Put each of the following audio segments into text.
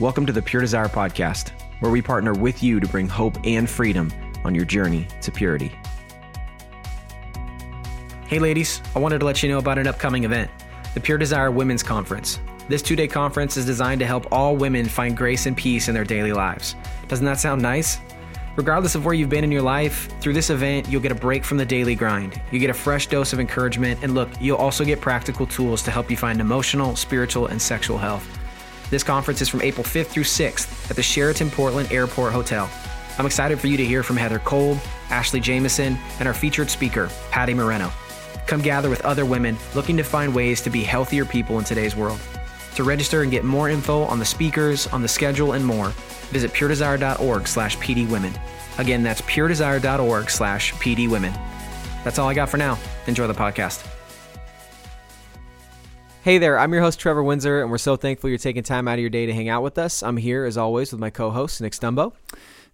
Welcome to the Pure Desire Podcast, where we partner with you to bring hope and freedom on your journey to purity. Hey, ladies, I wanted to let you know about an upcoming event the Pure Desire Women's Conference. This two day conference is designed to help all women find grace and peace in their daily lives. Doesn't that sound nice? Regardless of where you've been in your life, through this event, you'll get a break from the daily grind. You get a fresh dose of encouragement, and look, you'll also get practical tools to help you find emotional, spiritual, and sexual health. This conference is from April 5th through 6th at the Sheraton Portland Airport Hotel. I'm excited for you to hear from Heather Kolb, Ashley Jamison, and our featured speaker, Patty Moreno. Come gather with other women looking to find ways to be healthier people in today's world. To register and get more info on the speakers, on the schedule, and more, visit puredesire.org slash pdwomen. Again, that's puredesire.org slash pdwomen. That's all I got for now. Enjoy the podcast. Hey there, I'm your host Trevor Windsor, and we're so thankful you're taking time out of your day to hang out with us. I'm here as always with my co-host Nick Stumbo.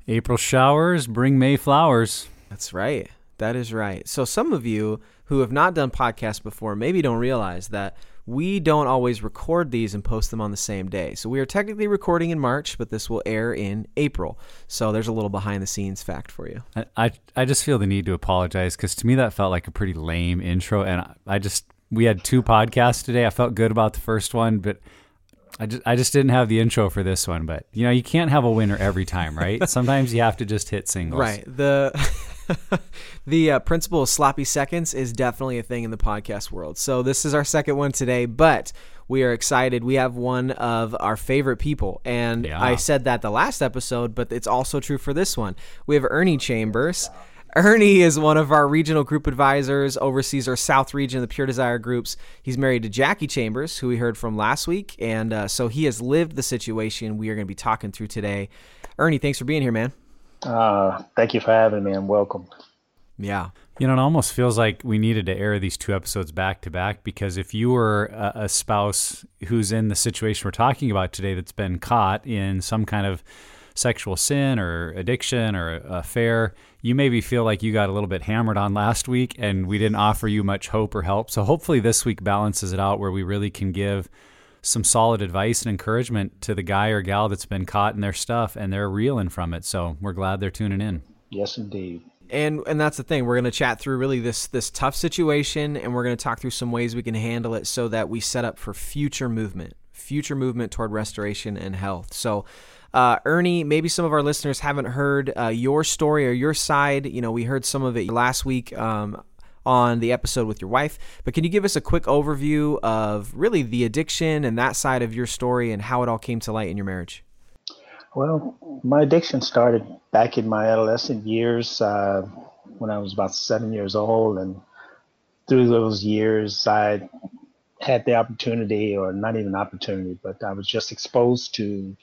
April showers bring May flowers. That's right. That is right. So some of you who have not done podcasts before maybe don't realize that we don't always record these and post them on the same day. So we are technically recording in March, but this will air in April. So there's a little behind the scenes fact for you. I I, I just feel the need to apologize because to me that felt like a pretty lame intro, and I, I just we had two podcasts today. I felt good about the first one, but I just I just didn't have the intro for this one. But you know, you can't have a winner every time, right? Sometimes you have to just hit singles. Right. The the uh, principle of sloppy seconds is definitely a thing in the podcast world. So this is our second one today, but we are excited. We have one of our favorite people, and Yeah. I said that the last episode, but it's also true for this one. We have Ernie Chambers. Ernie is one of our regional group advisors, oversees our South region of the Pure Desire groups. He's married to Jackie Chambers, who we heard from last week, and uh, so he has lived the situation we are going to be talking through today. Ernie, thanks for being here, man. Uh, thank you for having me and welcome. Yeah. You know, it almost feels like we needed to air these two episodes back to back because if you were a, a spouse who's in the situation we're talking about today that's been caught in some kind of sexual sin or addiction or affair, you maybe feel like you got a little bit hammered on last week and we didn't offer you much hope or help. So hopefully this week balances it out where we really can give some solid advice and encouragement to the guy or gal that's been caught in their stuff and they're reeling from it. So we're glad they're tuning in. Yes, indeed. and and that's the thing we're going to chat through really this this tough situation and we're going to talk through some ways we can handle it so that we set up for future movement future movement toward restoration and health so uh, Ernie, maybe some of our listeners haven't heard uh, your story or your side. You know, we heard some of it last week um, on the episode with your wife, but can you give us a quick overview of really the addiction and that side of your story and how it all came to light in your marriage? Well, my addiction started back in my adolescent years uh, when I was about seven years old. And through those years, I had the opportunity, or not even opportunity, but I was just exposed to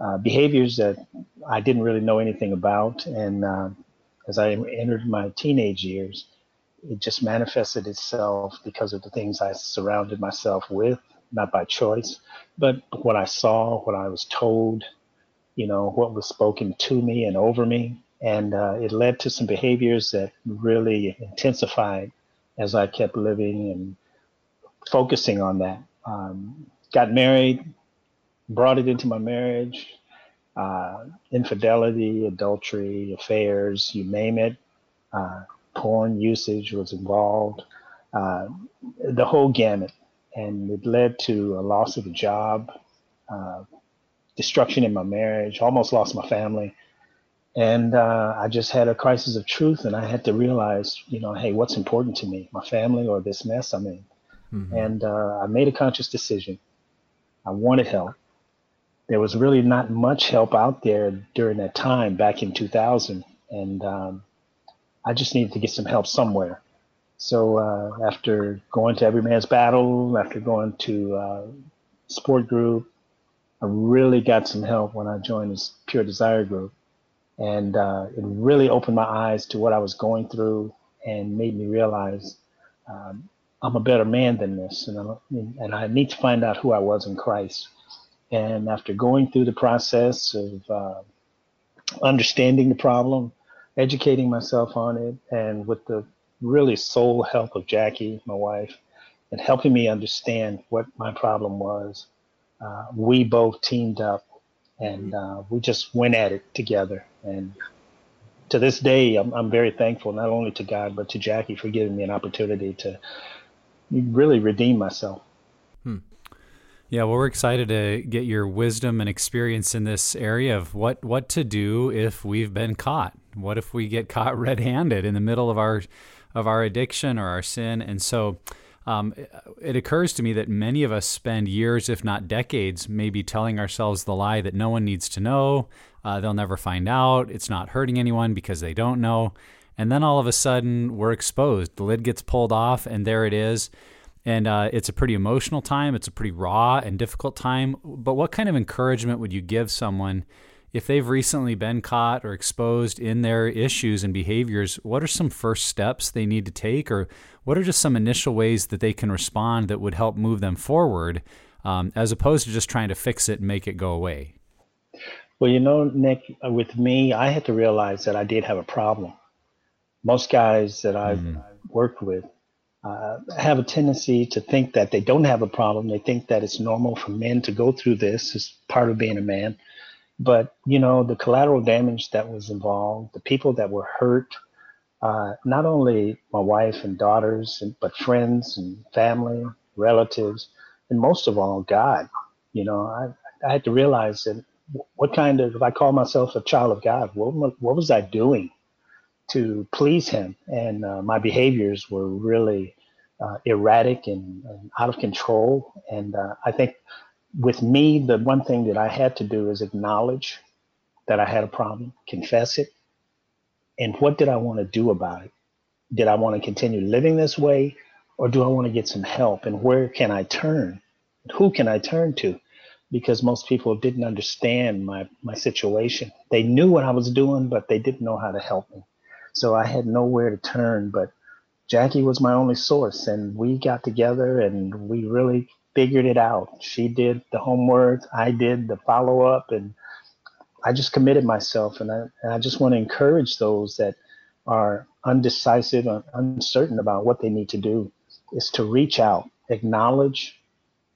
uh, behaviors that I didn't really know anything about. And uh, as I entered my teenage years, it just manifested itself because of the things I surrounded myself with, not by choice, but what I saw, what I was told, you know, what was spoken to me and over me. And uh, it led to some behaviors that really intensified as I kept living and focusing on that. Um, got married, brought it into my marriage, uh, infidelity, adultery, affairs, you name it. Uh, porn usage was involved, uh, the whole gamut. And it led to a loss of a job, uh, destruction in my marriage, almost lost my family. And uh, I just had a crisis of truth, and I had to realize, you know, hey, what's important to me, my family or this mess I'm in? Mm-hmm. And uh, I made a conscious decision. I wanted help. There was really not much help out there during that time back in 2000, and um, I just needed to get some help somewhere. So uh, after going to Every Man's Battle, after going to uh, sport group, I really got some help when I joined this Pure Desire group. And uh, it really opened my eyes to what I was going through and made me realize um, I'm a better man than this. And, I, and I need to find out who I was in Christ. And after going through the process of uh, understanding the problem, educating myself on it, and with the really sole help of Jackie, my wife, and helping me understand what my problem was, uh, we both teamed up and uh, we just went at it together. And to this day, I'm, I'm very thankful not only to God but to Jackie for giving me an opportunity to really redeem myself. Yeah, well, we're excited to get your wisdom and experience in this area of what what to do if we've been caught. What if we get caught red-handed in the middle of our of our addiction or our sin? And so, um, it occurs to me that many of us spend years, if not decades, maybe telling ourselves the lie that no one needs to know, uh, they'll never find out, it's not hurting anyone because they don't know. And then all of a sudden, we're exposed. The lid gets pulled off, and there it is. And uh, it's a pretty emotional time. It's a pretty raw and difficult time. But what kind of encouragement would you give someone if they've recently been caught or exposed in their issues and behaviors, what are some first steps they need to take, or what are just some initial ways that they can respond that would help move them forward, um, as opposed to just trying to fix it and make it go away? Well, you know, Nick, with me, I had to realize that I did have a problem. Most guys that I've mm-hmm. worked with uh, have a tendency to think that they don't have a problem. They think that it's normal for men to go through this as part of being a man but you know, the collateral damage that was involved, the people that were hurt, uh, not only my wife and daughters, but friends and family, relatives, and most of all, God. You know, I, I had to realize that what kind of, if I call myself a child of God, what, what was I doing to please Him? And uh, my behaviors were really uh, erratic and, and, out of control. And uh, I think with me, the one thing that I had to do is acknowledge that I had a problem, confess it, and what did I want to do about it? Did I want to continue living this way, or do I want to get some help? And where can I turn? Who can I turn to? Because most people didn't understand my, my situation. They knew what I was doing, but they didn't know how to help me. So I had nowhere to turn, but Jackie was my only source. And we got together and we really figured it out. She did the homework, I did the follow up, and I just committed myself. And I, and I just want to encourage those that are undecisive and uncertain about what they need to do is to reach out, acknowledge,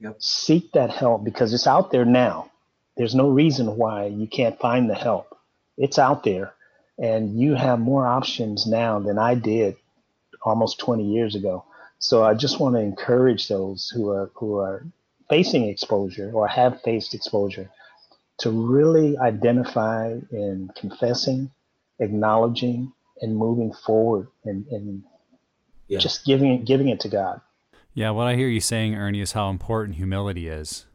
yep. seek that help because it's out there now. There's no reason why you can't find the help. It's out there. And you have more options now than I did almost 20 years ago. So I just want to encourage those who are who are facing exposure or have faced exposure to really identify in confessing, acknowledging, and moving forward and, and yeah. just giving it giving it to God. Yeah, what I hear you saying, Ernie, is how important humility is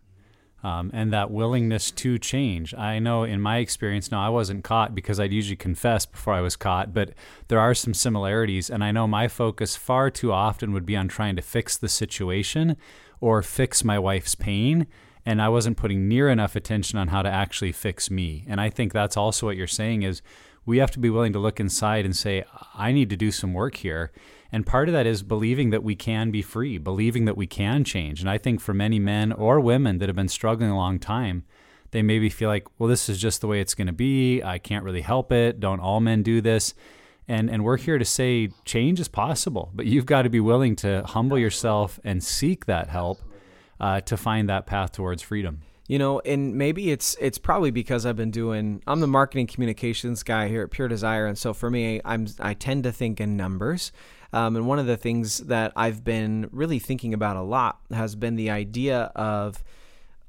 um, and that willingness to change. I know in my experience, now I wasn't caught because I'd usually confess before I was caught, but there are some similarities. And I know my focus far too often would be on trying to fix the situation or fix my wife's pain. And I wasn't putting near enough attention on how to actually fix me. And I think that's also what you're saying is we have to be willing to look inside and say, I need to do some work here. And part of that is believing that we can be free, believing that we can change. And I think for many men or women that have been struggling a long time, They maybe feel like, well, this is just the way it's going to be. I can't really help it. Don't all men do this? And and we're here to say change is possible, but you've got to be willing to humble yourself and seek that help uh, to find that path towards freedom. You know, and maybe it's it's probably because I've been doing I'm the marketing communications guy here at Pure Desire, and so for me, I'm I tend to think in numbers. Um, and one of the things that I've been really thinking about a lot has been the idea of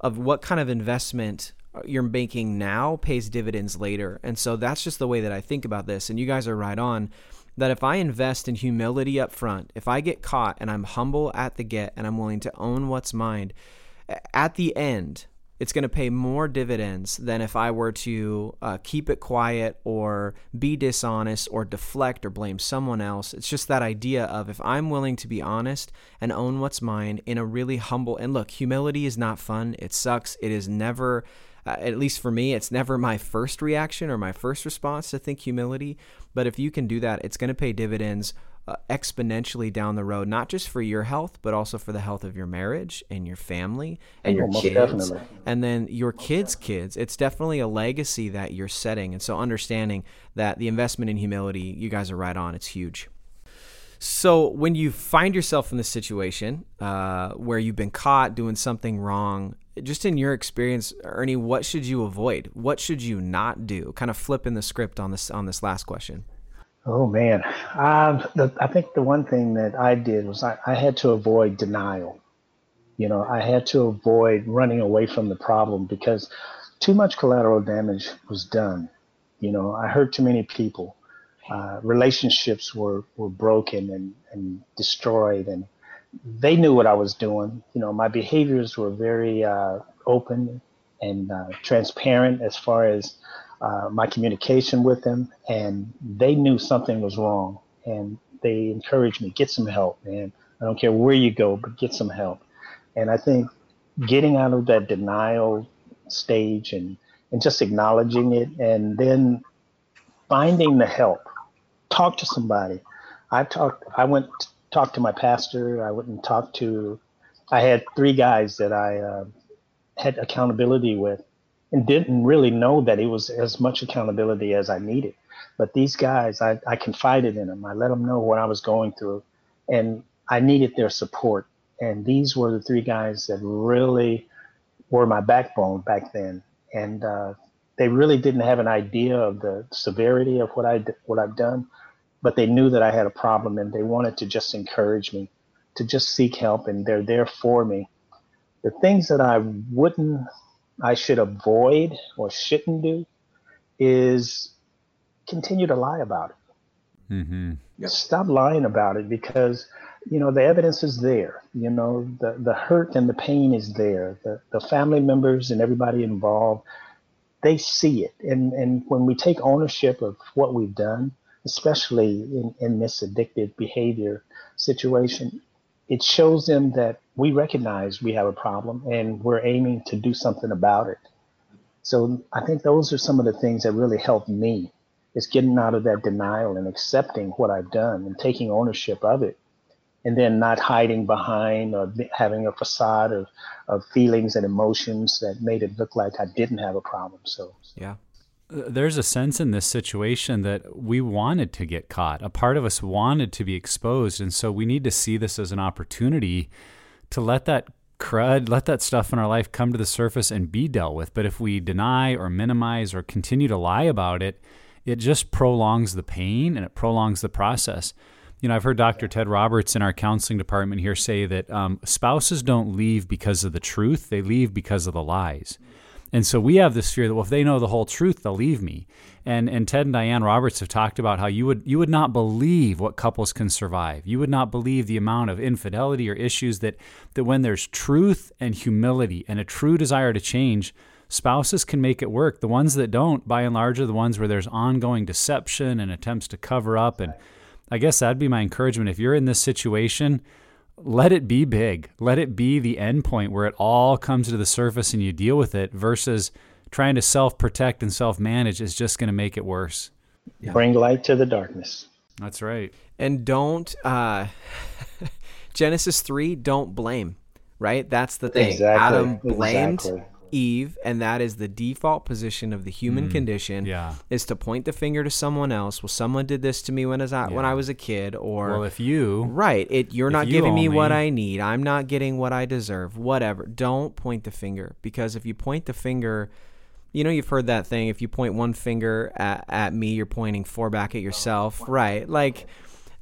of what kind of investment you're making now pays dividends later. And so that's just the way that I think about this. And you guys are right on that if I invest in humility up front, if I get caught and I'm humble at the get and I'm willing to own what's mine, at the end, it's going to pay more dividends than if I were to uh, keep it quiet or be dishonest or deflect or blame someone else. It's just that idea of if I'm willing to be honest and own what's mine in a really humble and look, humility is not fun. It sucks. It is never, uh, at least for me, it's never my first reaction or my first response to think humility. But if you can do that, it's going to pay dividends uh, exponentially down the road, not just for your health, but also for the health of your marriage and your family and your kids, definitely. and then your kids' kids. It's definitely a legacy that you're setting, and so understanding that the investment in humility, you guys are right on. It's huge. So when you find yourself in this situation uh, where you've been caught doing something wrong, just in your experience, Ernie, what should you avoid? What should you not do? Kind of flipping the script on this on this last question. Oh man, um, the, I think the one thing that I did was I, I had to avoid denial. You know, I had to avoid running away from the problem because too much collateral damage was done. You know, I hurt too many people. Uh, relationships were, were broken and, and destroyed, and they knew what I was doing. You know, my behaviors were very uh, open and uh, transparent as far as uh, my communication with them, and they knew something was wrong, and they encouraged me, get some help, man. I don't care where you go, but get some help. And I think getting out of that denial stage and and just acknowledging it, and then finding the help. Talk to somebody. I talked. I went talked to my pastor. I went and talked to. I had three guys that I uh, had accountability with, and didn't really know that it was as much accountability as I needed. But these guys, I, I confided in them. I let them know what I was going through, and I needed their support. And these were the three guys that really were my backbone back then. And uh, they really didn't have an idea of the severity of what I what I've done, but they knew that I had a problem, and they wanted to just encourage me to just seek help, and they're there for me. The things that I wouldn't I should avoid or shouldn't do is continue to lie about it. Mm-hmm. Yep. Stop lying about it because you know the evidence is there. You know the the hurt and the pain is there. The the family members and everybody involved they see it. And and when we take ownership of what we've done, especially in, in this addictive behavior situation, it shows them that we recognize we have a problem and we're aiming to do something about it. So I think those are some of the things that really helped me is getting out of that denial and accepting what I've done and taking ownership of it and then not hiding behind or having a facade of, of feelings and emotions that made it look like I didn't have a problem. So yeah, there's a sense in this situation that we wanted to get caught. A part of us wanted to be exposed. And so we need to see this as an opportunity to let that crud, let that stuff in our life come to the surface and be dealt with. But if we deny or minimize or continue to lie about it, it just prolongs the pain and it prolongs the process. You know, I've heard Dr. Ted Roberts in our counseling department here say that um, spouses don't leave because of the truth, they leave because of the lies. And so we have this fear that well, if they know the whole truth, they'll leave me. And and Ted and Diane Roberts have talked about how you would you would not believe what couples can survive. You would not believe the amount of infidelity or issues that that when there's truth and humility and a true desire to change, spouses can make it work. The ones that don't, by and large, are the ones where there's ongoing deception and attempts to cover up. And I guess that'd be my encouragement. If you're in this situation, let it be big. Let it be the end point where it all comes to the surface and you deal with it versus trying to self protect and self manage is just going to make it worse. Yeah. Bring light to the darkness. That's right. And don't, uh, Genesis 3, don't blame, right? That's the thing. Exactly. Adam blamed. Exactly. Eve, and that is the default position of the human mm, condition. yeah. Is to point the finger to someone else. Well, someone did this to me when I was when I was a kid, or Well, if you Right. It you're not you giving me owe what I need. I'm not getting what I deserve. Whatever. Don't point the finger because if you point the finger, you know you've heard that thing. If you point one finger at, at me, you're pointing four back at yourself. Right. Like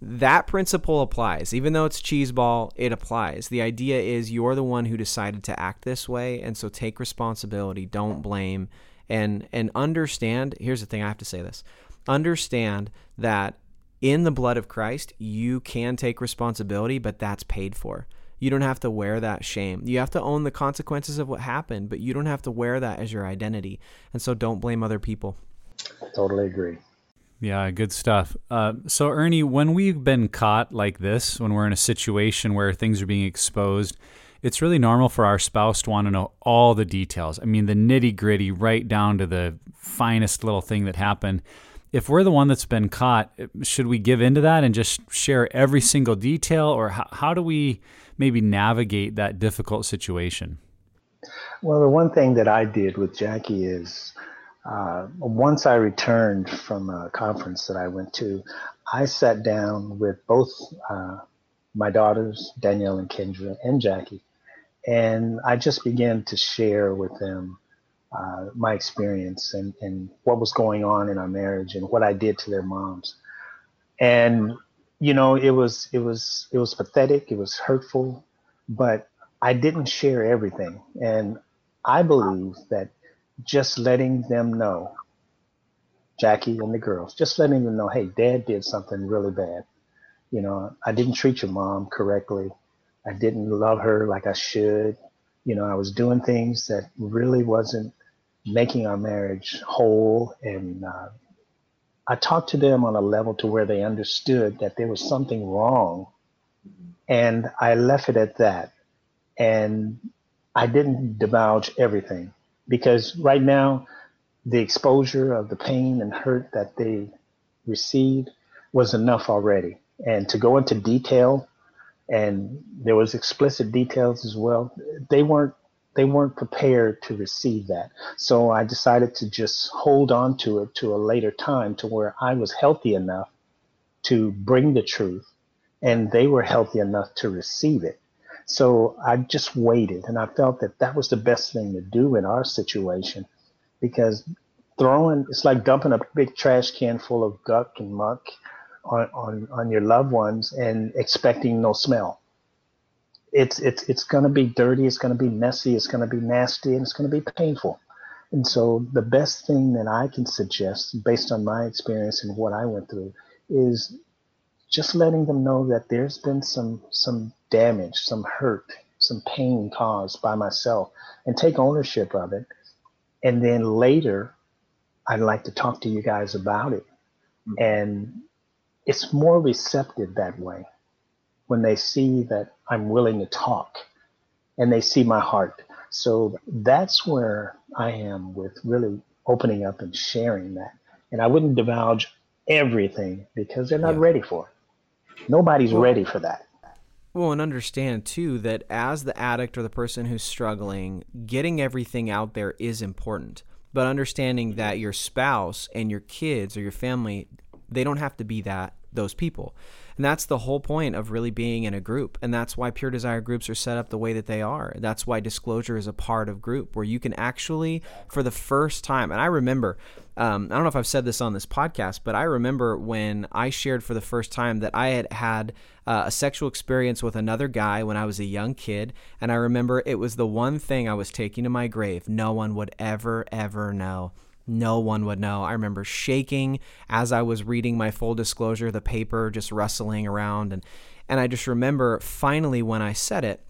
that principle applies. Even though it's cheeseball, it applies. The idea is you're the one who decided to act this way, and so take responsibility. Don't blame, and and understand. Here's the thing. I have to say this. Understand that in the blood of Christ, you can take responsibility, but that's paid for. You don't have to wear that shame. You have to own the consequences of what happened, but you don't have to wear that as your identity. And so don't blame other people. Totally agree. Yeah, good stuff. Uh, so, Ernie, when we've been caught like this, when we're in a situation where things are being exposed, it's really normal for our spouse to want to know all the details. I mean, the nitty gritty, right down to the finest little thing that happened. If we're the one that's been caught, should we give into that and just share every single detail, or how, how do we maybe navigate that difficult situation? Well, the one thing that I did with Jackie is uh, once I returned from a conference that I went to, I sat down with both uh, my daughters, Danielle and Kendra, and Jackie, and I just began to share with them uh, my experience and, and what was going on in our marriage and what I did to their moms. And you know, it was it was it was pathetic, it was hurtful, but I didn't share everything. And I believe that just letting them know, Jackie and the girls, just letting them know, hey, dad did something really bad. You know, I didn't treat your mom correctly. I didn't love her like I should. You know, I was doing things that really wasn't making our marriage whole. And uh, I talked to them on a level to where they understood that there was something wrong. And I left it at that. And I didn't divulge everything because right now, the exposure of the pain and hurt that they received was enough already. And to go into detail, and there was explicit details as well, they weren't they weren't prepared to receive that. So I decided to just hold on to it to a later time to where I was healthy enough to bring the truth and they were healthy enough to receive it. So I just waited, and I felt that that was the best thing to do in our situation, because throwing it's like dumping a big trash can full of guck and muck on on, on your loved ones and expecting no smell. It's it's it's going to be dirty, it's going to be messy, it's going to be nasty, and it's going to be painful. And so the best thing that I can suggest, based on my experience and what I went through, is just letting them know that there's been some some damage, some hurt, some pain caused by myself, and take ownership of it. And then later, I'd like to talk to you guys about it. Mm-hmm. And it's more receptive that way when they see that I'm willing to talk and they see my heart. So that's where I am with really opening up and sharing that. And I wouldn't divulge everything because they're not Yeah. ready for it. Nobody's ready for that. Well, and understand too that as the addict or the person who's struggling, getting everything out there is important. But understanding that your spouse and your kids or your family, they don't have to be that those people. And that's the whole point of really being in a group. And that's why pure desire groups are set up the way that they are. That's why disclosure is a part of group where you can actually, for the first time, and I remember, um, I don't know if I've said this on this podcast, but I remember when I shared for the first time that I had had uh, a sexual experience with another guy when I was a young kid. And I remember it was the one thing I was taking to my grave. No one would ever, ever know. No one would know. I remember shaking as I was reading my full disclosure, the paper just rustling around. And, and I just remember finally when I said it,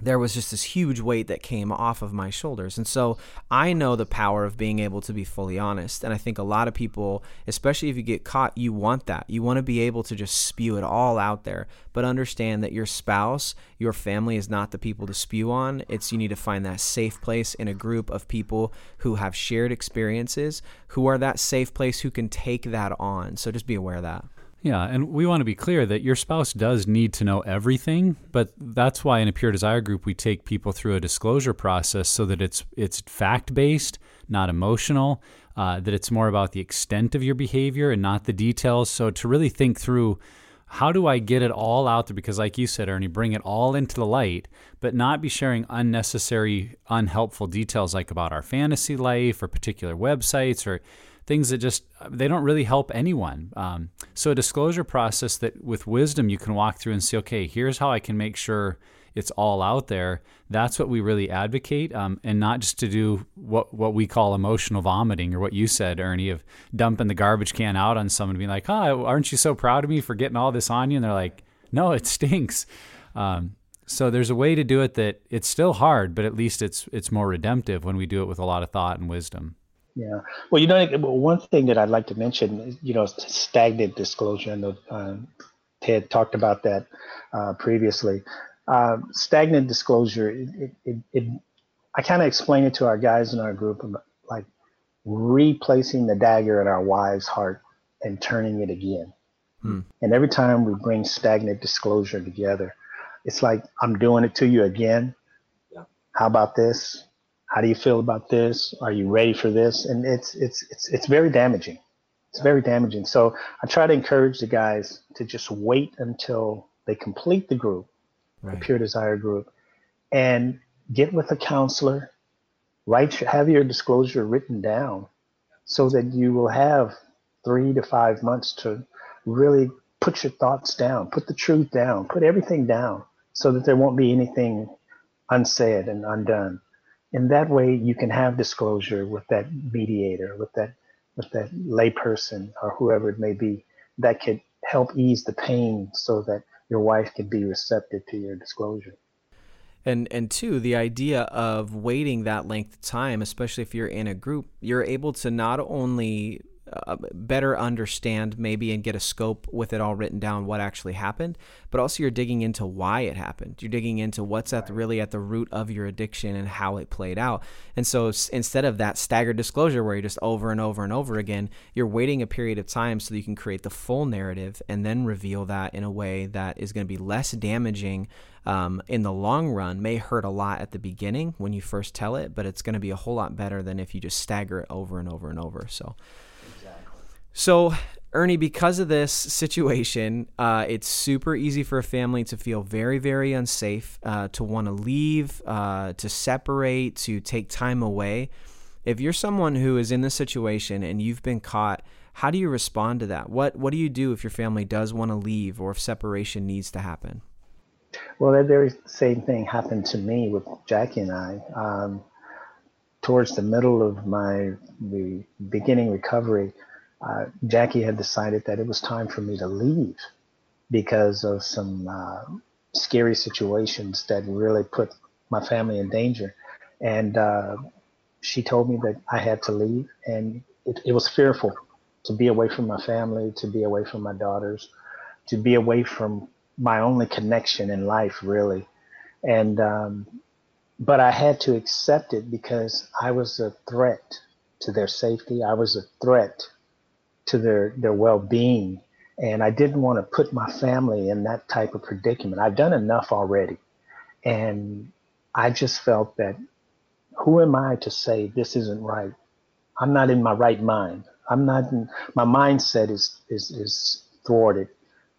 there was just this huge weight that came off of my shoulders. And so I know the power of being able to be fully honest. And I think a lot of people, especially if you get caught, you want that. You want to be able to just spew it all out there, but understand that your spouse, your family is not the people to spew on. It's you need to find that safe place in a group of people who have shared experiences, who are that safe place who can take that on. So just be aware of that. Yeah, and we want to be clear that your spouse does need to know everything, but that's why in a pure desire group we take people through a disclosure process so that it's it's fact based, not emotional, uh, that it's more about the extent of your behavior and not the details. So to really think through how do I get it all out there? Because, like you said, Ernie, bring it all into the light, but not be sharing unnecessary, unhelpful details like about our fantasy life or particular websites or things that just they don't really help anyone. Um, so a disclosure process that with wisdom you can walk through and say, okay, here's how I can make sure it's all out there. That's what we really advocate, um, and not just to do what what we call emotional vomiting or what you said, Ernie, of dumping the garbage can out on someone, and being like, "Oh, aren't you so proud of me for getting all this on you?" And they're like, "No, it stinks." Um, so there's a way to do it that it's still hard, but at least it's it's more redemptive when we do it with a lot of thought and wisdom. Yeah. Well, you know, one thing that I'd like to mention, you know, stagnant disclosure. I know um, Ted talked about that uh, previously. Uh, stagnant disclosure, it, it, it I kind of explain it to our guys in our group like replacing the dagger in our wives' heart and turning it again. Hmm. And every time we bring stagnant disclosure together, it's like I'm doing it to you again. Yeah. How about this? How do you feel about this? Are you ready for this? And it's it's it's it's very damaging. It's very damaging. So I try to encourage the guys to just wait until they complete the group right. Pure Desire Group, and get with a counselor. Write, have your disclosure written down, so that you will have three to five months to really put your thoughts down, put the truth down, put everything down, so that there won't be anything unsaid and undone. In that way, you can have disclosure with that mediator, with that with that layperson or whoever it may be, that could help ease the pain, so that your wife can be receptive to your disclosure. And and two, the idea of waiting that length of time, especially if you're in a group, you're able to not only uh, better understand maybe and get a scope with it all written down what actually happened but also you're digging into why it happened. You're digging into what's at the, really at the root of your addiction and how it played out. And so instead of that staggered disclosure where you're just over and over and over again you're waiting a period of time so that you can create the full narrative and then reveal that in a way that is going to be less damaging um, in the long run may hurt a lot at the beginning when you first tell it, but it's going to be a whole lot better than if you just stagger it over and over and over. So, so, Ernie, because of this situation, uh, it's super easy for a family to feel very, very unsafe, uh, to want to leave, uh, to separate, to take time away. If you're someone who is in this situation and you've been caught, how do you respond to that? What What do you do if your family does want to leave or if separation needs to happen? Well, that very same thing happened to me with Jackie and I. Um, towards the middle of my the beginning recovery, uh, Jackie had decided that it was time for me to leave because of some uh, scary situations that really put my family in danger. And uh, she told me that I had to leave, and it, it, was fearful to be away from my family, to be away from my daughters, to be away from my only connection in life, really. And um, but I had to accept it because I was a threat to their safety. I was a threat to their, their well being. And I didn't want to put my family in that type of predicament. I've done enough already. And I just felt that who am I to say this isn't right? I'm not in my right mind. I'm not in, my mindset is, is, is thwarted.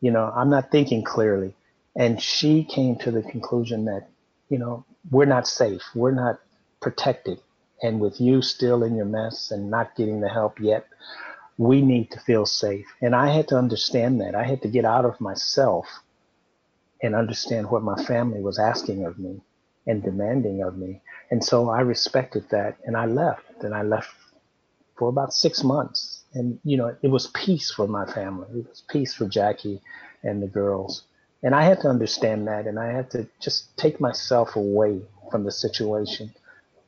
You know, I'm not thinking clearly. And she came to the conclusion that, you know, we're not safe. We're not protected. And with you still in your mess and not getting the help yet, we need to feel safe. And I had to understand that. I had to get out of myself and understand what my family was asking of me and demanding of me. And so I respected that and I left. And I left for about six months. And, you know, it was peace for my family. It was peace for Jackie and the girls. And I had to understand that. And I had to just take myself away from the situation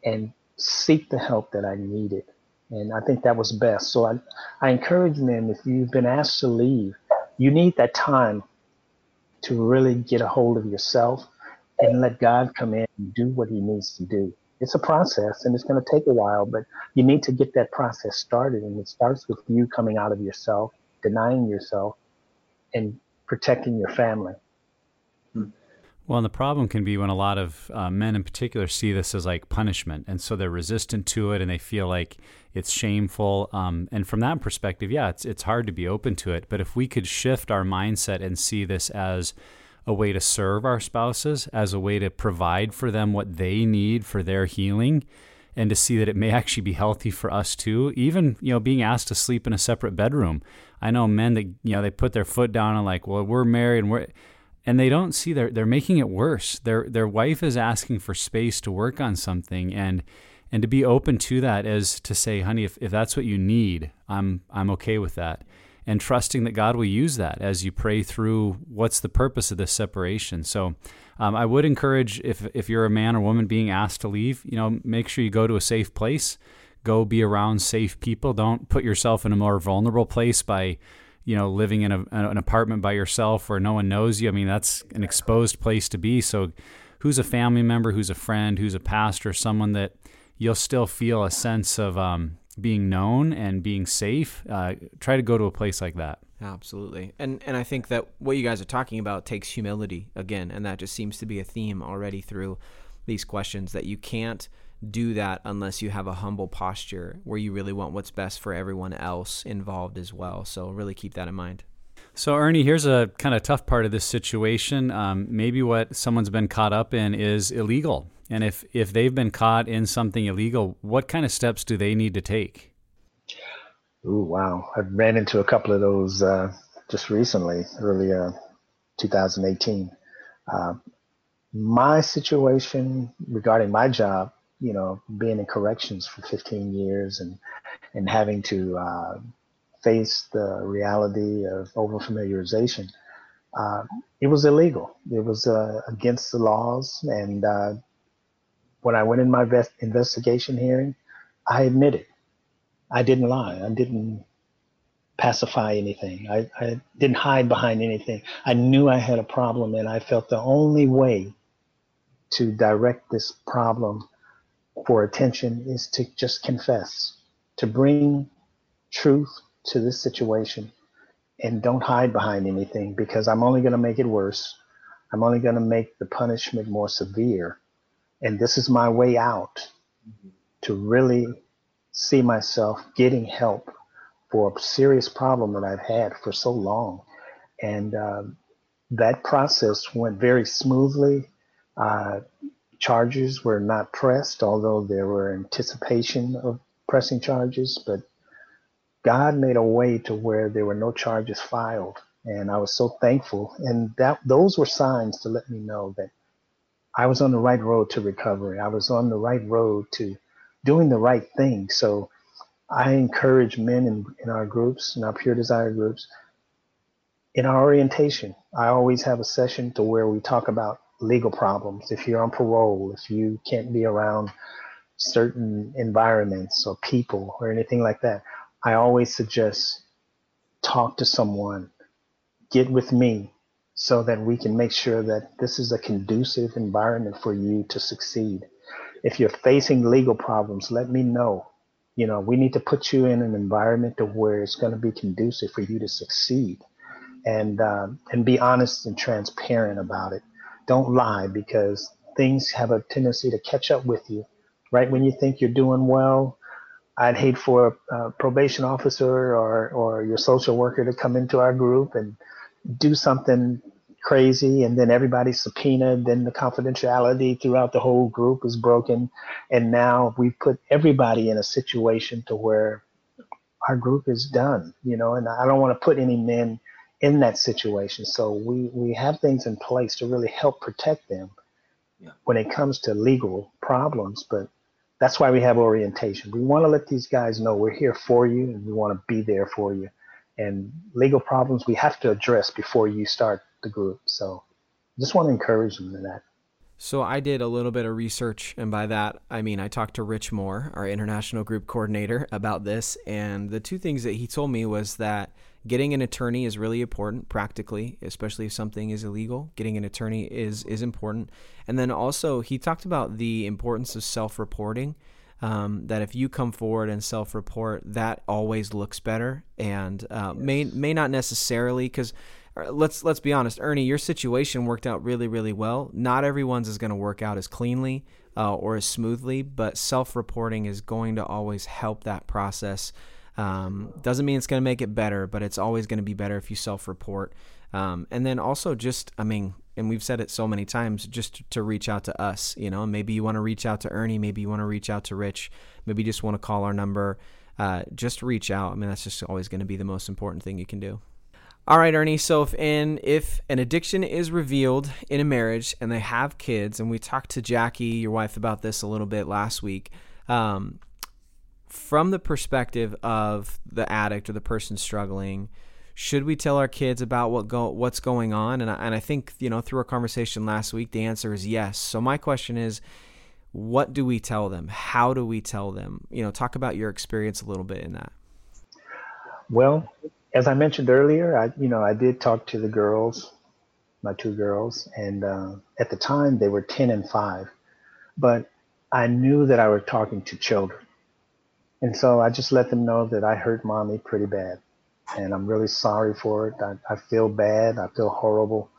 and seek the help that I needed. And I think that was best. So I, I encourage them if you've been asked to leave, you need that time to really get a hold of yourself and let God come in and do what he needs to do. It's a process and it's going to take a while, but you need to get that process started. And it starts with you coming out of yourself, denying yourself, and protecting your family. Well, and the problem can be when a lot of uh, men in particular see this as like punishment. And so they're resistant to it and they feel like it's shameful. Um, and from that perspective, yeah, it's, it's hard to be open to it. But if we could shift our mindset and see this as a way to serve our spouses, as a way to provide for them what they need for their healing, and to see that it may actually be healthy for us too. Even, you know, being asked to sleep in a separate bedroom. I know men that, you know, they put their foot down and like, well, we're married and we're and they don't see they're they're making it worse. Their their wife is asking for space to work on something and and to be open to that is to say, honey, if, if that's what you need, I'm I'm okay with that. And trusting that God will use that as you pray through what's the purpose of this separation. So um, I would encourage if if you're a man or woman being asked to leave, you know, make sure you go to a safe place. Go be around safe people. Don't put yourself in a more vulnerable place by you know, living in a, an apartment by yourself where no one knows you. I mean, that's an exposed place to be. So, who's a family member, who's a friend, who's a pastor, someone that you'll still feel a sense of um, being known and being safe. Uh, try to go to a place like that. Absolutely, and and I think that what you guys are talking about takes humility again, and that just seems to be a theme already through these questions that you can't do that unless you have a humble posture where you really want what's best for everyone else involved as well. So, really keep that in mind. So, Ernie, here's a kind of tough part of this situation. Um, maybe what someone's been caught up in is illegal. And if, if they've been caught in something illegal, what kind of steps do they need to take? Ooh, wow. I ran into a couple of those uh, just recently, earlier 2018. Uh, my situation regarding my job you know, being in corrections for 15 years and and having to uh, face the reality of overfamiliarization, uh, it was illegal. It was uh, against the laws. And uh, when I went in my vest- investigation hearing, I admitted I didn't lie. I didn't pacify anything. I, I didn't hide behind anything. I knew I had a problem, and I felt the only way to direct this problem for attention is to just confess, to bring truth to this situation and don't hide behind anything because I'm only going to make it worse. I'm only going to make the punishment more severe. And this is my way out to really see myself getting help for a serious problem that I've had for so long. And uh, that process went very smoothly. Uh, charges were not pressed, although there were anticipation of pressing charges, but God made a way to where there were no charges filed. And I was so thankful. And that those were signs to let me know that I was on the right road to recovery. I was on the right road to doing the right thing. So I encourage men in, in our groups, in our pure desire groups, in our orientation. I always have a session to where we talk about legal problems, if you're on parole, if you can't be around certain environments or people or anything like that, I always suggest talk to someone, get with me so that we can make sure that this is a conducive environment for you to succeed. If you're facing legal problems, let me know. You know, we need to put you in an environment to where it's going to be conducive for you to succeed, and um, and be honest and transparent about it don't lie because things have a tendency to catch up with you. Right when you think you're doing well, I'd hate for a probation officer or, or your social worker to come into our group and do something crazy and then everybody's subpoenaed then the confidentiality throughout the whole group is broken and now we've put everybody in a situation to where our group is done you know and i don't want to put any men in that situation. So we, we have things in place to really help protect them yeah. when it comes to legal problems. But that's why we have orientation. We want to let these guys know we're here for you and we want to be there for you. And legal problems we have to address before you start the group. So just want to encourage them in that. So I did a little bit of research, and by that I mean I talked to Rich Moore, our international group coordinator, about this. And the two things that he told me was that getting an attorney is really important practically, especially if something is illegal. Getting an attorney is is important. And then also he talked about the importance of self-reporting. Um, that if you come forward and self-report, that always looks better, and uh, yes. may may not necessarily because uh, let's let's be honest, Ernie, your situation worked out really really well. Not everyone's is going to work out as cleanly uh, or as smoothly, but self-reporting is going to always help that process. Um, doesn't mean it's going to make it better, but it's always going to be better if you self-report. Um, and then also just, I mean, and we've said it so many times, just to reach out to us. You know, maybe you want to reach out to Ernie, maybe you want to reach out to Rich, maybe you just want to call our number. Uh, just reach out. I mean, that's just always going to be the most important thing you can do. All right, Ernie. So if an if an addiction is revealed in a marriage and they have kids, and we talked to Jackie, your wife, about this a little bit last week, um, from the perspective of the addict or the person struggling, should we tell our kids about what go what's going on? And I, and I think you know through our conversation last week, the answer is yes. So my question is, what do we tell them? How do we tell them? You know, talk about your experience a little bit in that. Well, as I mentioned earlier, I you know I did talk to the girls, my two girls, and uh, at the time they were ten and five, but I knew that I was talking to children, and so I just let them know that I hurt mommy pretty bad, and I'm really sorry for it. I, I feel bad, I feel horrible,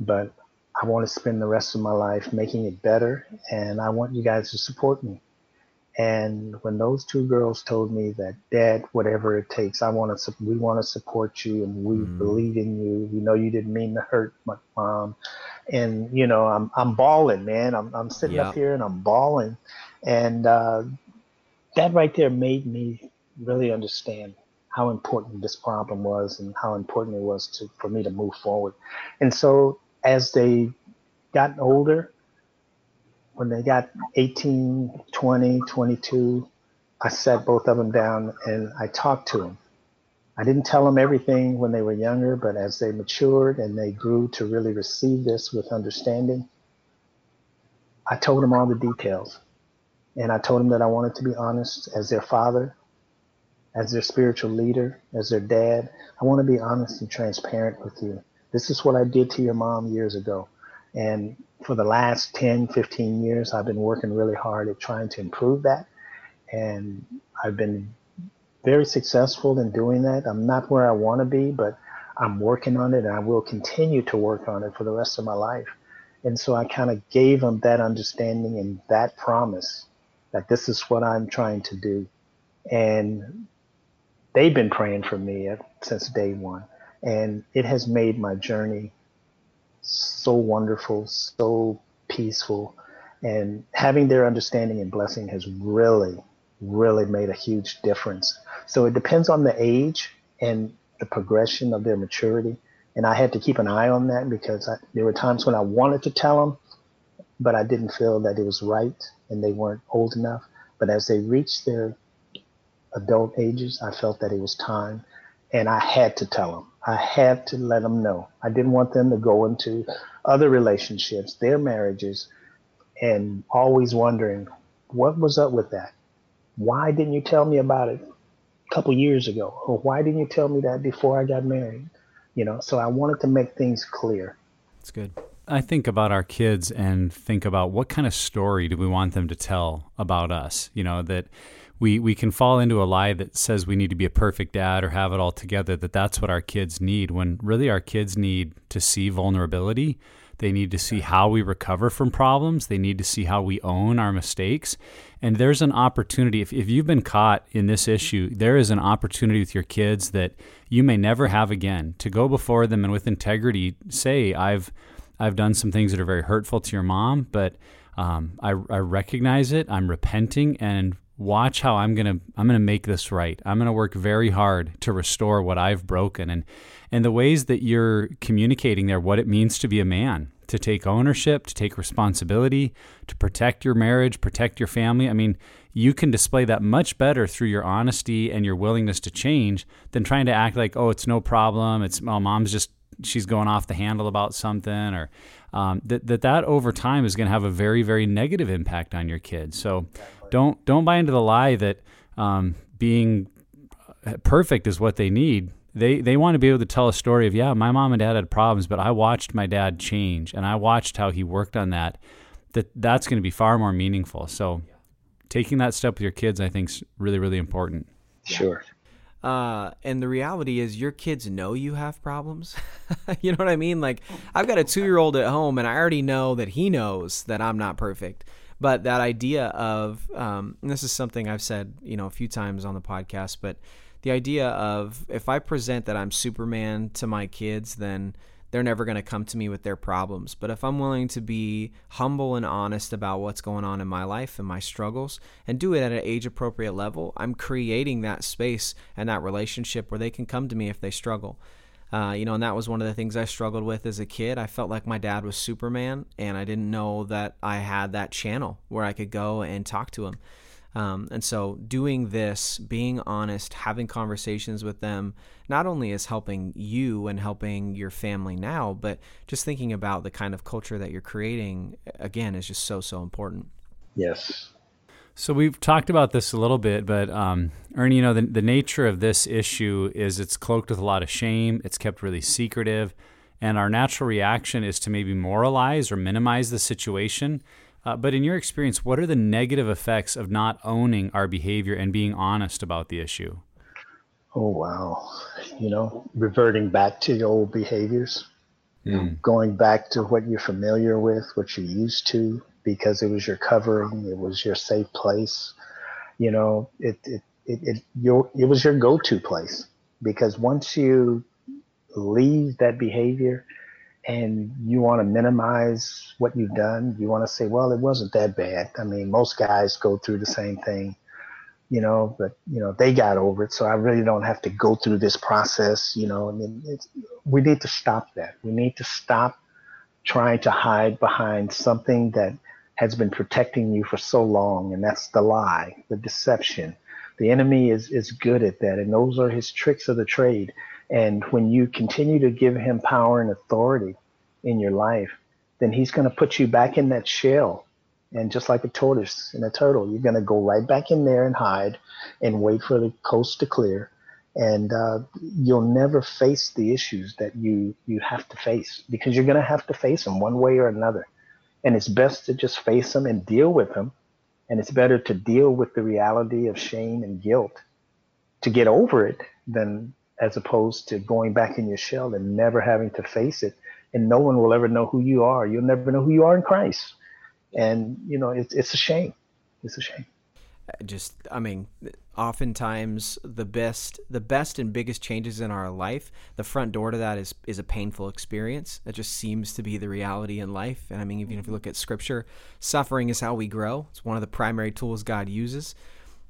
but I want to spend the rest of my life making it better, and I want you guys to support me. And when those two girls told me that, Dad, whatever it takes, I want to, we want to support you, and we mm. believe in you. We know you didn't mean to hurt my mom, and you know, I'm I'm bawling, man. I'm I'm sitting yep. up here and I'm bawling, and uh, that right there made me really understand how important this problem was and how important it was to for me to move forward. And so as they got older, when they got 18, 20, 22, I sat both of them down and I talked to them. I didn't tell them everything when they were younger, but as they matured and they grew to really receive this with understanding, I told them all the details. And I told them that I wanted to be honest as their father, as their spiritual leader, as their dad. I want to be honest and transparent with you. This is what I did to your mom years ago. And for the last 10, 15 years, I've been working really hard at trying to improve that. And I've been very successful in doing that. I'm not where I want to be, but I'm working on it and I will continue to work on it for the rest of my life. And so I kind of gave them that understanding and that promise that this is what I'm trying to do. And they've been praying for me since day one. And it has made my journey so wonderful, so peaceful. And having their understanding and blessing has really, really made a huge difference. So it depends on the age and the progression of their maturity. And I had to keep an eye on that because I, there were times when I wanted to tell them, but I didn't feel that it was right and they weren't old enough. But as they reached their adult ages, I felt that it was time and I had to tell them. I had to let them know. I didn't want them to go into other relationships, their marriages, and always wondering what was up with that. Why didn't you tell me about it a couple years ago? Or why didn't you tell me that before I got married? You know, so I wanted to make things clear. That's good. I think about our kids and think about what kind of story do we want them to tell about us? You know, that we we can fall into a lie that says we need to be a perfect dad or have it all together that that's what our kids need when really our kids need to see vulnerability. They need to see how we recover from problems. They need to see how we own our mistakes. And there's an opportunity if, if you've been caught in this issue there is an opportunity with your kids that you may never have again to go before them and with integrity say i've i've done some things that are very hurtful to your mom but um, I, I recognize it. I'm repenting, and watch how I'm to I'm to make this right. I'm to work very hard to restore what I've broken and and the ways that you're communicating there what it means to be a man, to take ownership, to take responsibility, to protect your marriage, protect your family. I mean, you can display that much better through your honesty and your willingness to change than trying to act like, "Oh, it's no problem. It's well, mom's just she's going off the handle about something or um, that, that that over time is going to have a very very negative impact on your kids so don't don't buy into the lie that um, being perfect is what they need. They they want to be able to tell a story of yeah, my mom and dad had problems, but I watched my dad change and I watched how he worked on that. That that's going to be far more meaningful. So taking that step with your kids, I think, is really really important. Sure. Uh, and the reality is, your kids know you have problems. you know what I mean? Like, I've got a two year old at home, and I already know that he knows that I'm not perfect. But that idea of, um, this is something I've said, you know, a few times on the podcast, but the idea of if I present that I'm Superman to my kids, then they're never going to come to me with their problems. But if I'm willing to be humble and honest about what's going on in my life and my struggles and do it at an age appropriate level, I'm creating that space and that relationship where they can come to me if they struggle. Uh, you know, and that was one of the things I struggled with as a kid. I felt like my dad was Superman, and I didn't know that I had that channel where I could go and talk to him. Um, and so, doing this, being honest, having conversations with them, not only is helping you and helping your family now, but just thinking about the kind of culture that you're creating, again, is just so, so important. Yes. So, we've talked about this a little bit, but um, Ernie, you know, the, the nature of this issue is it's cloaked with a lot of shame, it's kept really secretive. And our natural reaction is to maybe moralize or minimize the situation uh, but in your experience, what are the negative effects of not owning our behavior and being honest about the issue? Oh, wow. You know, reverting back to your old behaviors, mm. going back to what you're familiar with, what you're used to, because it was your covering, it was your safe place. You know, it, it, it, it, your, it was your go to place. Because once you leave that behavior, and you want to minimize what you've done. You want to say, well, it wasn't that bad. I mean, most guys go through the same thing, you know, but, you know, they got over it. So I really don't have to go through this process, you know. I mean, we need to stop that. We need to stop trying to hide behind something that has been protecting you for so long. And that's the lie, the deception. The enemy is, is good at that. And those are his tricks of the trade and when you continue to give him power and authority in your life, then he's going to put you back in that shell. And just like a tortoise and a turtle, you're going to go right back in there and hide and wait for the coast to clear. And uh, you'll never face the issues that you, you have to face because you're going to have to face them one way or another. And it's best to just face them and deal with them. And it's better to deal with the reality of shame and guilt to get over it than as opposed to going back in your shell and never having to face it. And no one will ever know who you are. You'll never know who you are in Christ. And, you know, it's, it's a shame. It's a shame. Uh, just, I mean, oftentimes the best, the best and biggest changes in our life, the front door to that is, is a painful experience. That just seems to be the reality in life. And I mean, even if you mm-hmm. look at scripture, suffering is how we grow. It's one of the primary tools God uses.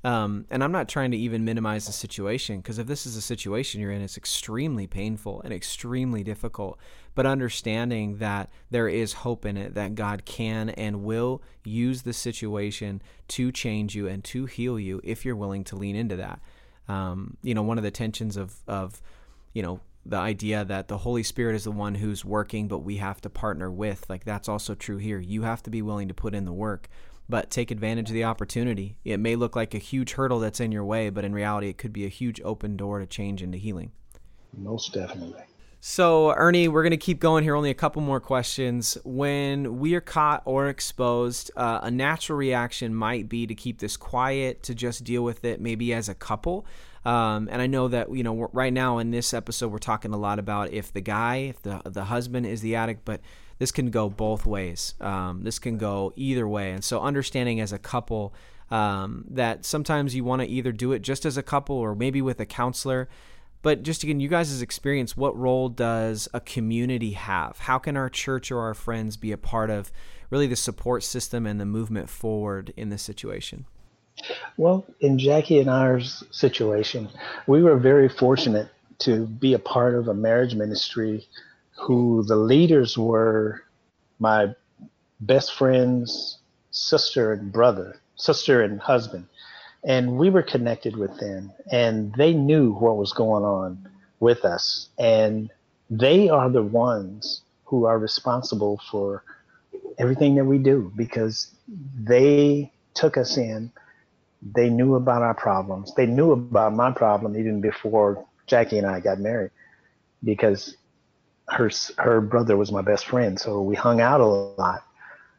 Um, and I'm not trying to even minimize the situation because if this is a situation you're in, it's extremely painful and extremely difficult. But understanding that there is hope in it, that God can and will use the situation to change you and to heal you if you're willing to lean into that. Um, you know, one of the tensions of, of, you know, the idea that the Holy Spirit is the one who's working, but we have to partner with, like that's also true here. You have to be willing to put in the work but take advantage of the opportunity. It may look like a huge hurdle that's in your way, but in reality, it could be a huge open door to change into healing. Most definitely. So, Ernie, we're going to keep going here. Only a couple more questions. When we are caught or exposed, uh, a natural reaction might be to keep this quiet, to just deal with it maybe as a couple. Um, and I know that you know right now in this episode we're talking a lot about if the guy, if the the husband is the addict, but this can go both ways. Um, this can go either way. And so, understanding as a couple um, that sometimes you want to either do it just as a couple or maybe with a counselor. But just again, you guys' experience, what role does a community have? How can our church or our friends be a part of really the support system and the movement forward in this situation? Well, in Jackie and our situation, we were very fortunate to be a part of a marriage ministry who the leaders were my best friend's sister and brother, sister and husband. And we were connected with them, and they knew what was going on with us. And they are the ones who are responsible for everything that we do because they took us in. They knew about our problems. They knew about my problem even before Jackie and I got married because her her brother was my best friend, so we hung out a lot.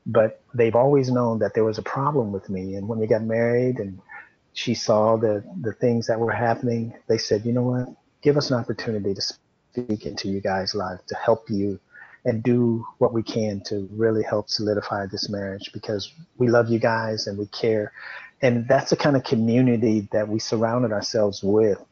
But they've always known that there was a problem with me, and when we got married, and she saw the the things that were happening. They said, you know what? Give us an opportunity to speak into you guys' lives to help you and do what we can to really help solidify this marriage because we love you guys and we care. And that's the kind of community that we surrounded ourselves with.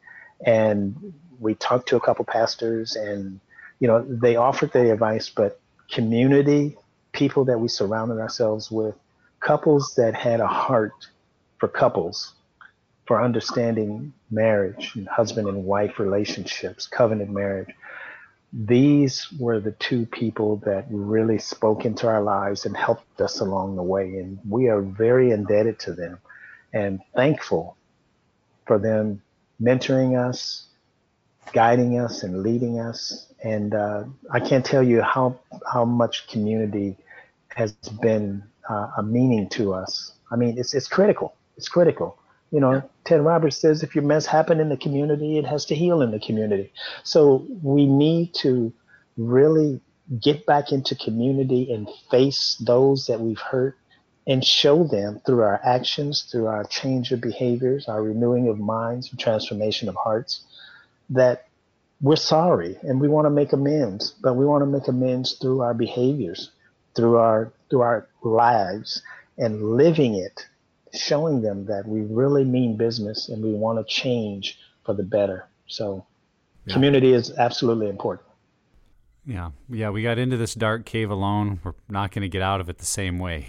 And we talked to a couple pastors and, you know, they offered their advice, but community, people that we surrounded ourselves with, couples that had a heart for couples, for understanding marriage and husband and wife relationships, covenant marriage. These were the two people that really spoke into our lives and helped us along the way. And we are very indebted to them and thankful for them mentoring us, guiding us, and leading us. And uh, I can't tell you how how much community has been uh, a meaning to us. I mean, it's it's critical. It's critical. You know, Ted Roberts says if your mess happened in the community, it has to heal in the community. So we need to really get back into community and face those that we've hurt and show them through our actions, through our change of behaviors, our renewing of minds, transformation of hearts, that we're sorry and we want to make amends, but we want to make amends through our behaviors, through our through our lives and living it, showing them that we really mean business and we want to change for the better. So yeah. community is absolutely important. Yeah. Yeah, we got into this dark cave alone. We're not going to get out of it the same way.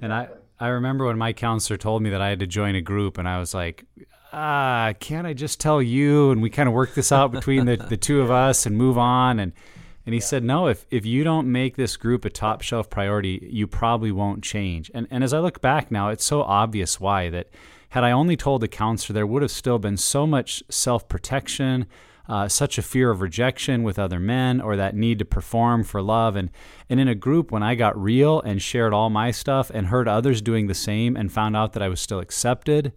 And I I remember when my counselor told me that I had to join a group and I was like, ah, can't I just tell you? And we kind of work this out between the, the two of us and move on. And and he yeah. said, no, if, if you don't make this group a top shelf priority, you probably won't change. And and as I look back now, it's so obvious why that had I only told the counselor, there would have still been so much self protection, uh, such a fear of rejection with other men or that need to perform for love. And, and in a group, when I got real and shared all my stuff and heard others doing the same and found out that I was still accepted,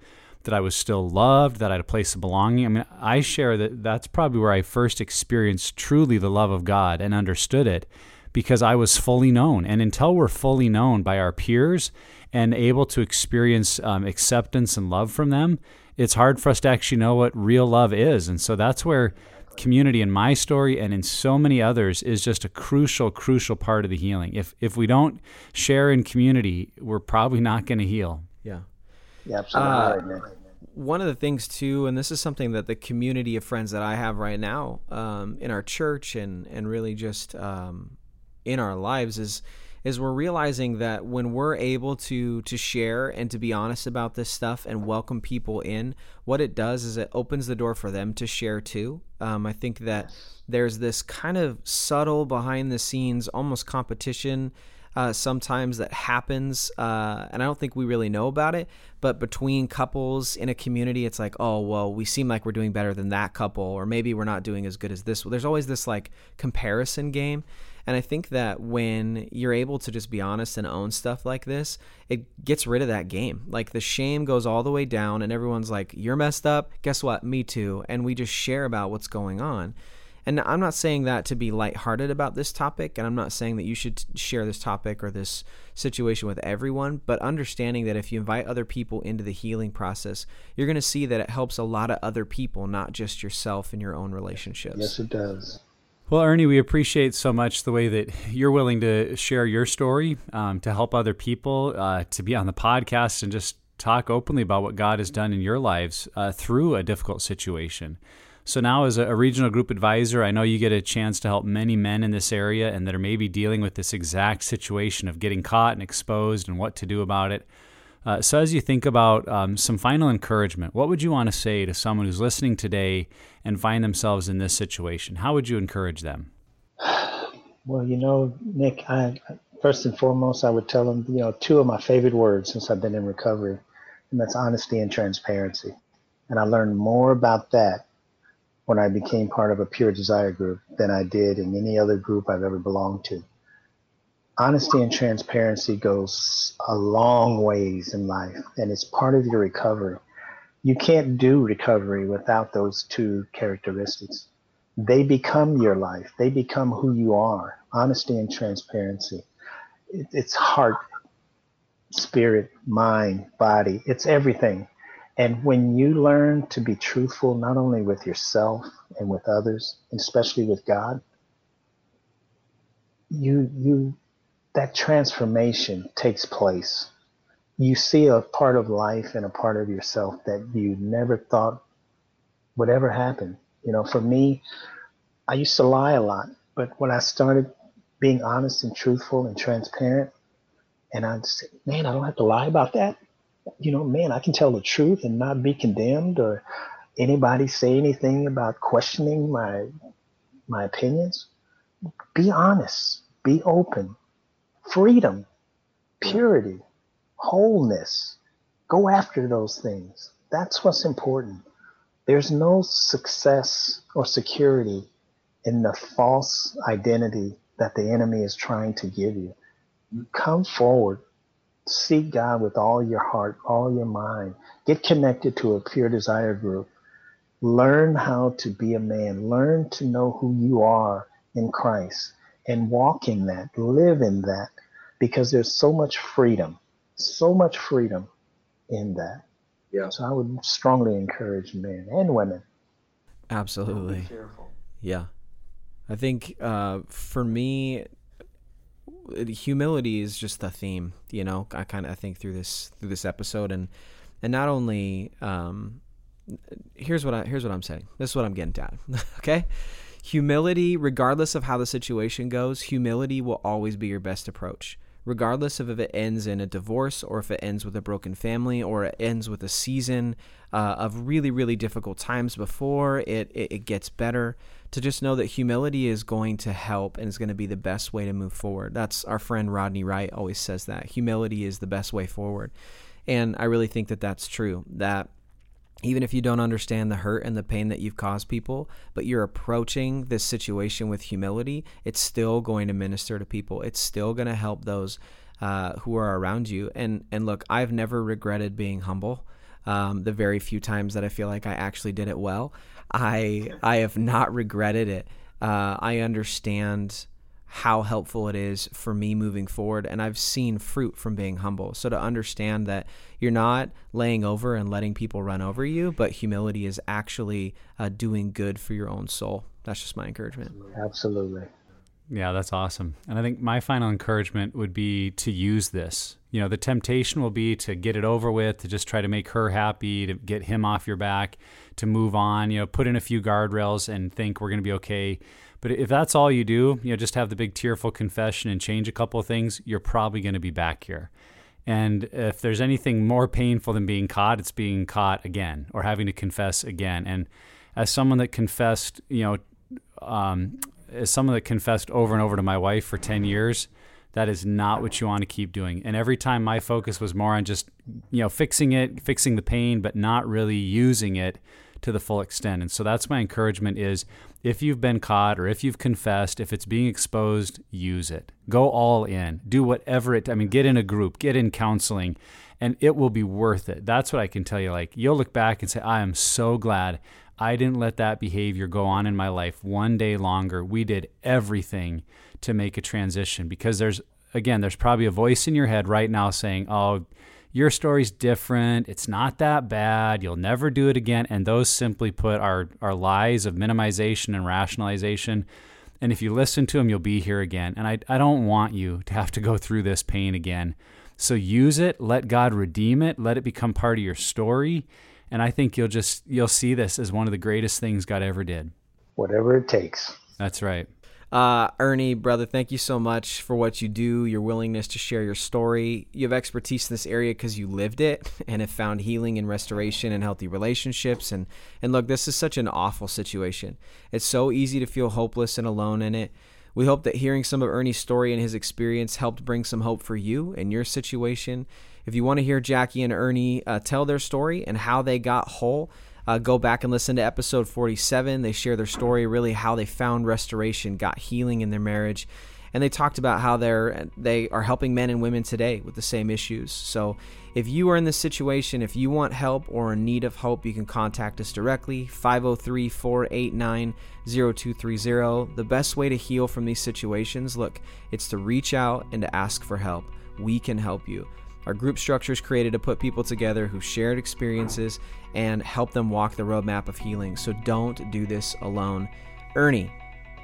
that I was still loved, that I had a place of belonging. I mean, I share that that's probably where I first experienced truly the love of God and understood it because I was fully known. And until we're fully known by our peers and able to experience um, acceptance and love from them, it's hard for us to actually know what real love is. And so that's where community in my story and in so many others is just a crucial, crucial part of the healing. If if we don't share in community, we're probably not going to heal. Yeah. Yeah, absolutely. Uh, one of the things too, and this is something that the community of friends that I have right now um, in our church and and really just um, in our lives is is we're realizing that when we're able to to share and to be honest about this stuff and welcome people in, what it does is it opens the door for them to share too. Um, I think that there's this kind of subtle behind the scenes, almost competition uh, sometimes that happens, uh, and I don't think we really know about it. But between couples in a community, it's like, oh, well, we seem like we're doing better than that couple, or maybe we're not doing as good as this. There's always this like comparison game. And I think that when you're able to just be honest and own stuff like this, it gets rid of that game. Like the shame goes all the way down, and everyone's like, You're messed up. Guess what? Me too. And we just share about what's going on. And I'm not saying that to be lighthearted about this topic, and I'm not saying that you should share this topic or this situation with everyone, but understanding that if you invite other people into the healing process, you're going to see that it helps a lot of other people, not just yourself and your own relationships. Yes, it does. Well, Ernie, we appreciate so much the way that you're willing to share your story, um, to help other people, uh, to be on the podcast and just talk openly about what God has done in your lives uh, through a difficult situation. So now, as a, regional group advisor, I know you get a chance to help many men in this area and that are maybe dealing with this exact situation of getting caught and exposed and what to do about it. Uh, so, as you think about um, some final encouragement, what would you want to say to someone who's listening today and find themselves in this situation? How would you encourage them? Well, you know, Nick, I, first and foremost, I would tell them, you know, two of my favorite words since I've been in recovery, and that's honesty and transparency. And I learned more about that when I became part of a pure desire group than I did in any other group I've ever belonged to. Honesty and transparency goes a long ways in life, and it's part of your recovery. You can't do recovery without those two characteristics. They become your life. They become who you are. Honesty and transparency. It's heart, spirit, mind, body. It's everything. And when you learn to be truthful, not only with yourself and with others, especially with God, you you that transformation takes place. You see a part of life and a part of yourself that you never thought would ever happen. You know, for me, I used to lie a lot, but when I started being honest and truthful and transparent, and I'd say, man, I don't have to lie about that you know, man, I can tell the truth and not be condemned or anybody say anything about questioning my my opinions. Be honest, be open. Freedom, purity, wholeness. Go after those things. That's what's important. There's no success or security in the false identity that the enemy is trying to give you. Come forward Seek God with all your heart, all your mind. Get connected to a pure desire group. Learn how to be a man. Learn to know who you are in Christ and walk in that, live in that, because there's so much freedom, so much freedom in that. Yeah. So I would strongly encourage men and women. Absolutely. Yeah. I think uh, for me, humility is just the theme, you know. I kind of I think through this through this episode, and and not only um, here's what I here's what I'm saying. This is what I'm getting at. okay, humility, regardless of how the situation goes, humility will always be your best approach. Regardless of if it ends in a divorce or if it ends with a broken family or it ends with a season uh, of really, really difficult times before it, it, it gets better to just know that humility is going to help and is going to be the best way to move forward. That's our friend Rodney Wright always says that. Humility is the best way forward. And I really think that that's true. That even if you don't understand the hurt and the pain that you've caused people, but you're approaching this situation with humility, it's still going to minister to people. It's still going to help those uh, who are around you. And and look, I've never regretted being humble. Um, the very few times that I feel like I actually did it well, I I have not regretted it. Uh, I understand how helpful it is for me moving forward, and I've seen fruit from being humble. So to understand that you're not laying over and letting people run over you, but humility is actually uh, doing good for your own soul. That's just my encouragement. Absolutely. Yeah, that's awesome. And I think my final encouragement would be to use this. You know, the temptation will be to get it over with, to just try to make her happy, to get him off your back, to move on, you know, put in a few guardrails and think we're going to be okay. But if that's all you do, you know, just have the big tearful confession and change a couple of things, you're probably going to be back here. And if there's anything more painful than being caught, it's being caught again or having to confess again. And as someone that confessed, you know, um, as someone that confessed over and over to my wife for 10 years, that is not what you want to keep doing. And every time my focus was more on just, you know, fixing it, fixing the pain, but not really using it to the full extent. And so that's my encouragement is if you've been caught or if you've confessed, if it's being exposed, use it. Go all in. Do whatever it I mean, get in a group, get in counseling, and it will be worth it. That's what I can tell you. Like you'll look back and say, I am so glad I didn't let that behavior go on in my life one day longer. We did everything to make a transition because there's, again, there's probably a voice in your head right now saying, oh, your story's different. It's not that bad. You'll never do it again. And those simply put are, are lies of minimization and rationalization. And if you listen to them, you'll be here again. And I, I don't want you to have to go through this pain again. So use it, let God redeem it, let it become part of your story and I think you'll just you'll see this as one of the greatest things God ever did. Whatever it takes. That's right. Uh, Ernie, brother, thank you so much for what you do, your willingness to share your story. You have expertise in this area because you lived it and have found healing and restoration and healthy relationships. And, and look, this is such an awful situation. It's so easy to feel hopeless and alone in it. We hope that hearing some of Ernie's story and his experience helped bring some hope for you and your situation. If you want to hear Jackie and Ernie uh, tell their story and how they got whole, uh, go back and listen to episode 47. They share their story, really how they found restoration, got healing in their marriage, and they talked about how they're they are helping men and women today with the same issues. So, if you are in this situation, if you want help or in need of hope, you can contact us directly 503 489 0230. The best way to heal from these situations, look, it's to reach out and to ask for help. We can help you. Our group structure is created to put people together who shared experiences and help them walk the roadmap of healing. So don't do this alone. Ernie,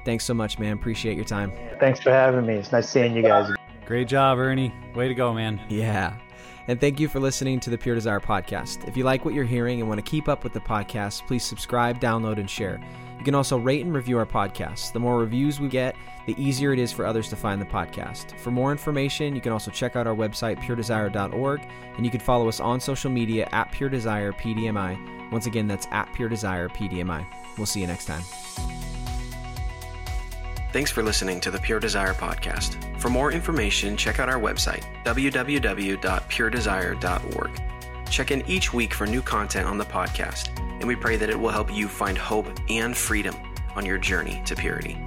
thanks so much, man. Appreciate your time. Thanks for having me. It's nice seeing you guys. Great job, Ernie. Way to go, man. Yeah. And thank you for listening to the Pure Desire podcast. If you like what you're hearing and want to keep up with the podcast, please subscribe, download, and share. You can also rate and review our podcast. The more reviews we get, the easier it is for others to find the podcast. For more information, you can also check out our website, puredesire.org, and you can follow us on social media at Pure Desire PDMI. Once again, that's at Pure Desire PDMI. We'll see you next time. Thanks for listening to the Pure Desire podcast. For more information, check out our website, www.puredesire.org. Check in each week for new content on the podcast, and we pray that it will help you find hope and freedom on your journey to purity.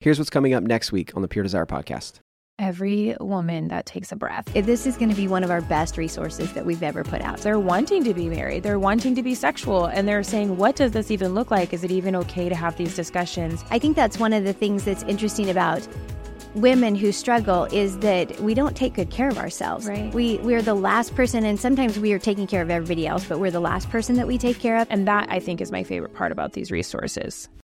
Here's what's coming up next week on the Pure Desire podcast. Every woman that takes a breath. This is going to be one of our best resources that we've ever put out. They're wanting to be married, they're wanting to be sexual, and they're saying, What does this even look like? Is it even okay to have these discussions? I think that's one of the things that's interesting about women who struggle is that we don't take good care of ourselves. Right. We we're the last person and sometimes we are taking care of everybody else, but we're the last person that we take care of. And that I think is my favorite part about these resources.